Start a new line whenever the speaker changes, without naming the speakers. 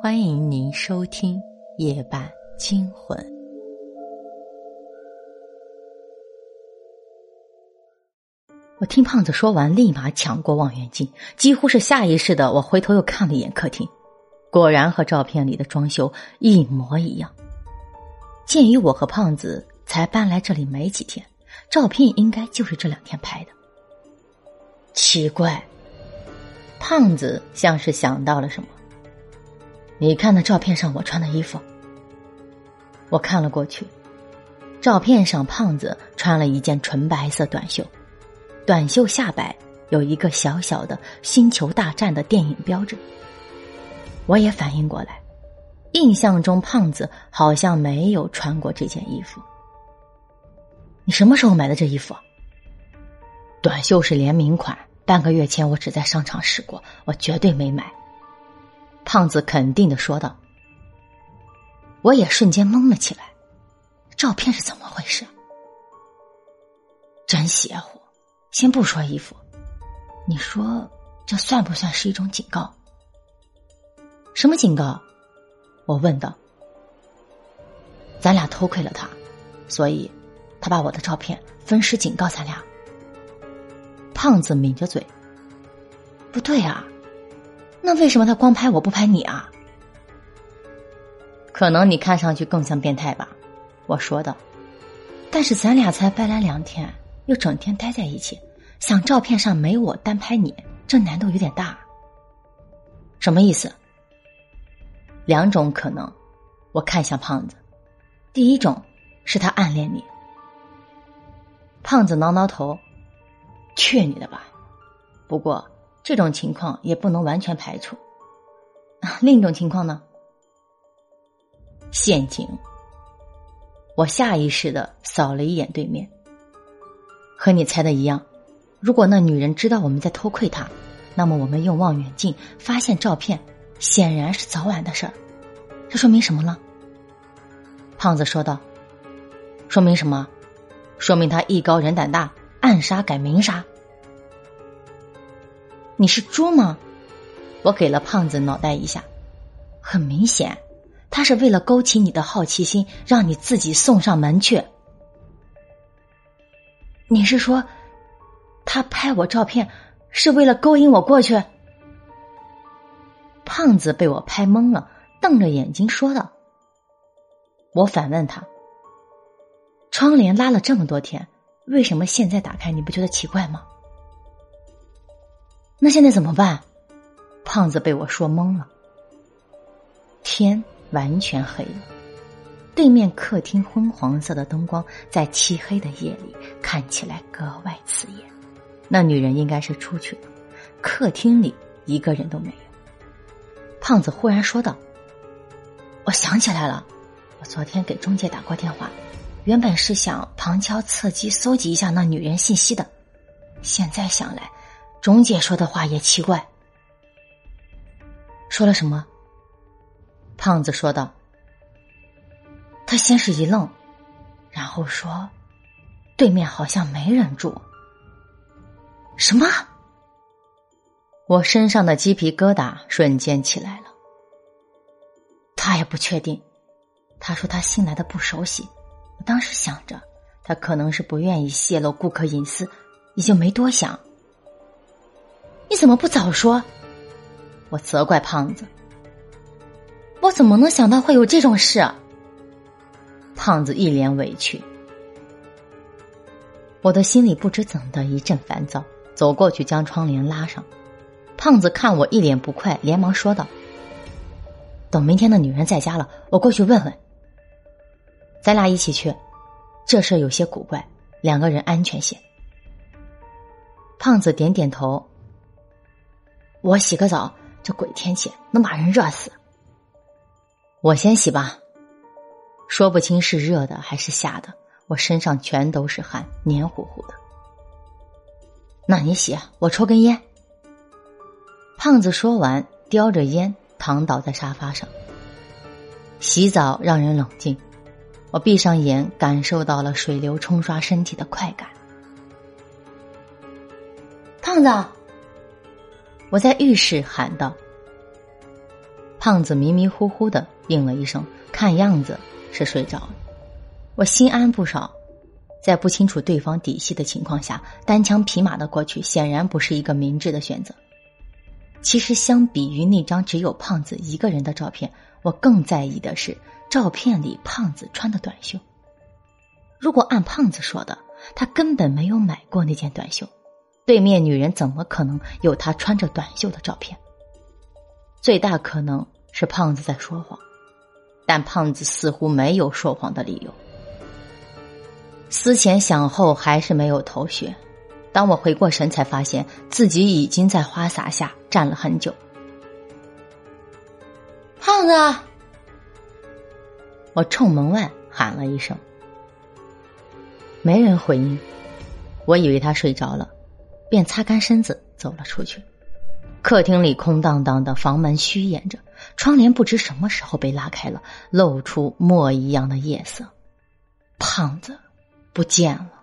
欢迎您收听《夜半惊魂》。我听胖子说完，立马抢过望远镜，几乎是下意识的，我回头又看了一眼客厅，果然和照片里的装修一模一样。鉴于我和胖子才搬来这里没几天，照片应该就是这两天拍的。奇怪，胖子像是想到了什么。你看那照片上我穿的衣服，我看了过去。照片上胖子穿了一件纯白色短袖，短袖下摆有一个小小的《星球大战》的电影标志。我也反应过来，印象中胖子好像没有穿过这件衣服。你什么时候买的这衣服？短袖是联名款，半个月前我只在商场试过，我绝对没买。胖子肯定的说道：“我也瞬间懵了起来，照片是怎么回事？真邪乎！先不说衣服，你说这算不算是一种警告？什么警告？”我问道。“咱俩偷窥了他，所以他把我的照片分尸警告咱俩。”胖子抿着嘴：“不对啊。”那为什么他光拍我不拍你啊？可能你看上去更像变态吧，我说的。但是咱俩才搬来两天，又整天待在一起，想照片上没我单拍你，这难度有点大。什么意思？两种可能，我看向胖子。第一种是他暗恋你。胖子挠挠头，去你的吧！不过。这种情况也不能完全排除。另一种情况呢？陷阱。我下意识的扫了一眼对面，和你猜的一样。如果那女人知道我们在偷窥她，那么我们用望远镜发现照片，显然是早晚的事儿。这说明什么呢？胖子说道：“说明什么？说明他艺高人胆大，暗杀改明杀。”你是猪吗？我给了胖子脑袋一下，很明显，他是为了勾起你的好奇心，让你自己送上门去。你是说，他拍我照片是为了勾引我过去？胖子被我拍懵了，瞪着眼睛说道。我反问他：“窗帘拉了这么多天，为什么现在打开你不觉得奇怪吗？”那现在怎么办？胖子被我说懵了。天完全黑了，对面客厅昏黄色的灯光在漆黑的夜里看起来格外刺眼。那女人应该是出去了，客厅里一个人都没有。胖子忽然说道：“我想起来了，我昨天给中介打过电话，原本是想旁敲侧击搜集一下那女人信息的，现在想来。”钟姐说的话也奇怪，说了什么？胖子说道。他先是一愣，然后说：“对面好像没人住。”什么？我身上的鸡皮疙瘩瞬间起来了。他也不确定，他说他新来的不熟悉。我当时想着，他可能是不愿意泄露顾客隐私，也就没多想。你怎么不早说？我责怪胖子。我怎么能想到会有这种事？胖子一脸委屈。我的心里不知怎的一阵烦躁，走过去将窗帘拉上。胖子看我一脸不快，连忙说道：“等明天的女人在家了，我过去问问。咱俩一起去，这事有些古怪，两个人安全些。”胖子点点头。我洗个澡，这鬼天气能把人热死。我先洗吧，说不清是热的还是吓的，我身上全都是汗，黏糊糊的。那你洗，我抽根烟。胖子说完，叼着烟躺倒在沙发上。洗澡让人冷静，我闭上眼，感受到了水流冲刷身体的快感。胖子。我在浴室喊道：“胖子迷迷糊糊的应了一声，看样子是睡着了。我心安不少，在不清楚对方底细的情况下，单枪匹马的过去，显然不是一个明智的选择。其实，相比于那张只有胖子一个人的照片，我更在意的是照片里胖子穿的短袖。如果按胖子说的，他根本没有买过那件短袖，对面女人怎么可能有他穿着短袖的照片？最大可能是胖子在说谎，但胖子似乎没有说谎的理由。思前想后，还是没有头绪。当我回过神，才发现自己已经在花洒下站了很久。胖子，我冲门外喊了一声，没人回应。我以为他睡着了，便擦干身子走了出去。客厅里空荡荡的，房门虚掩着，窗帘不知什么时候被拉开了，露出墨一样的夜色。胖子不见了。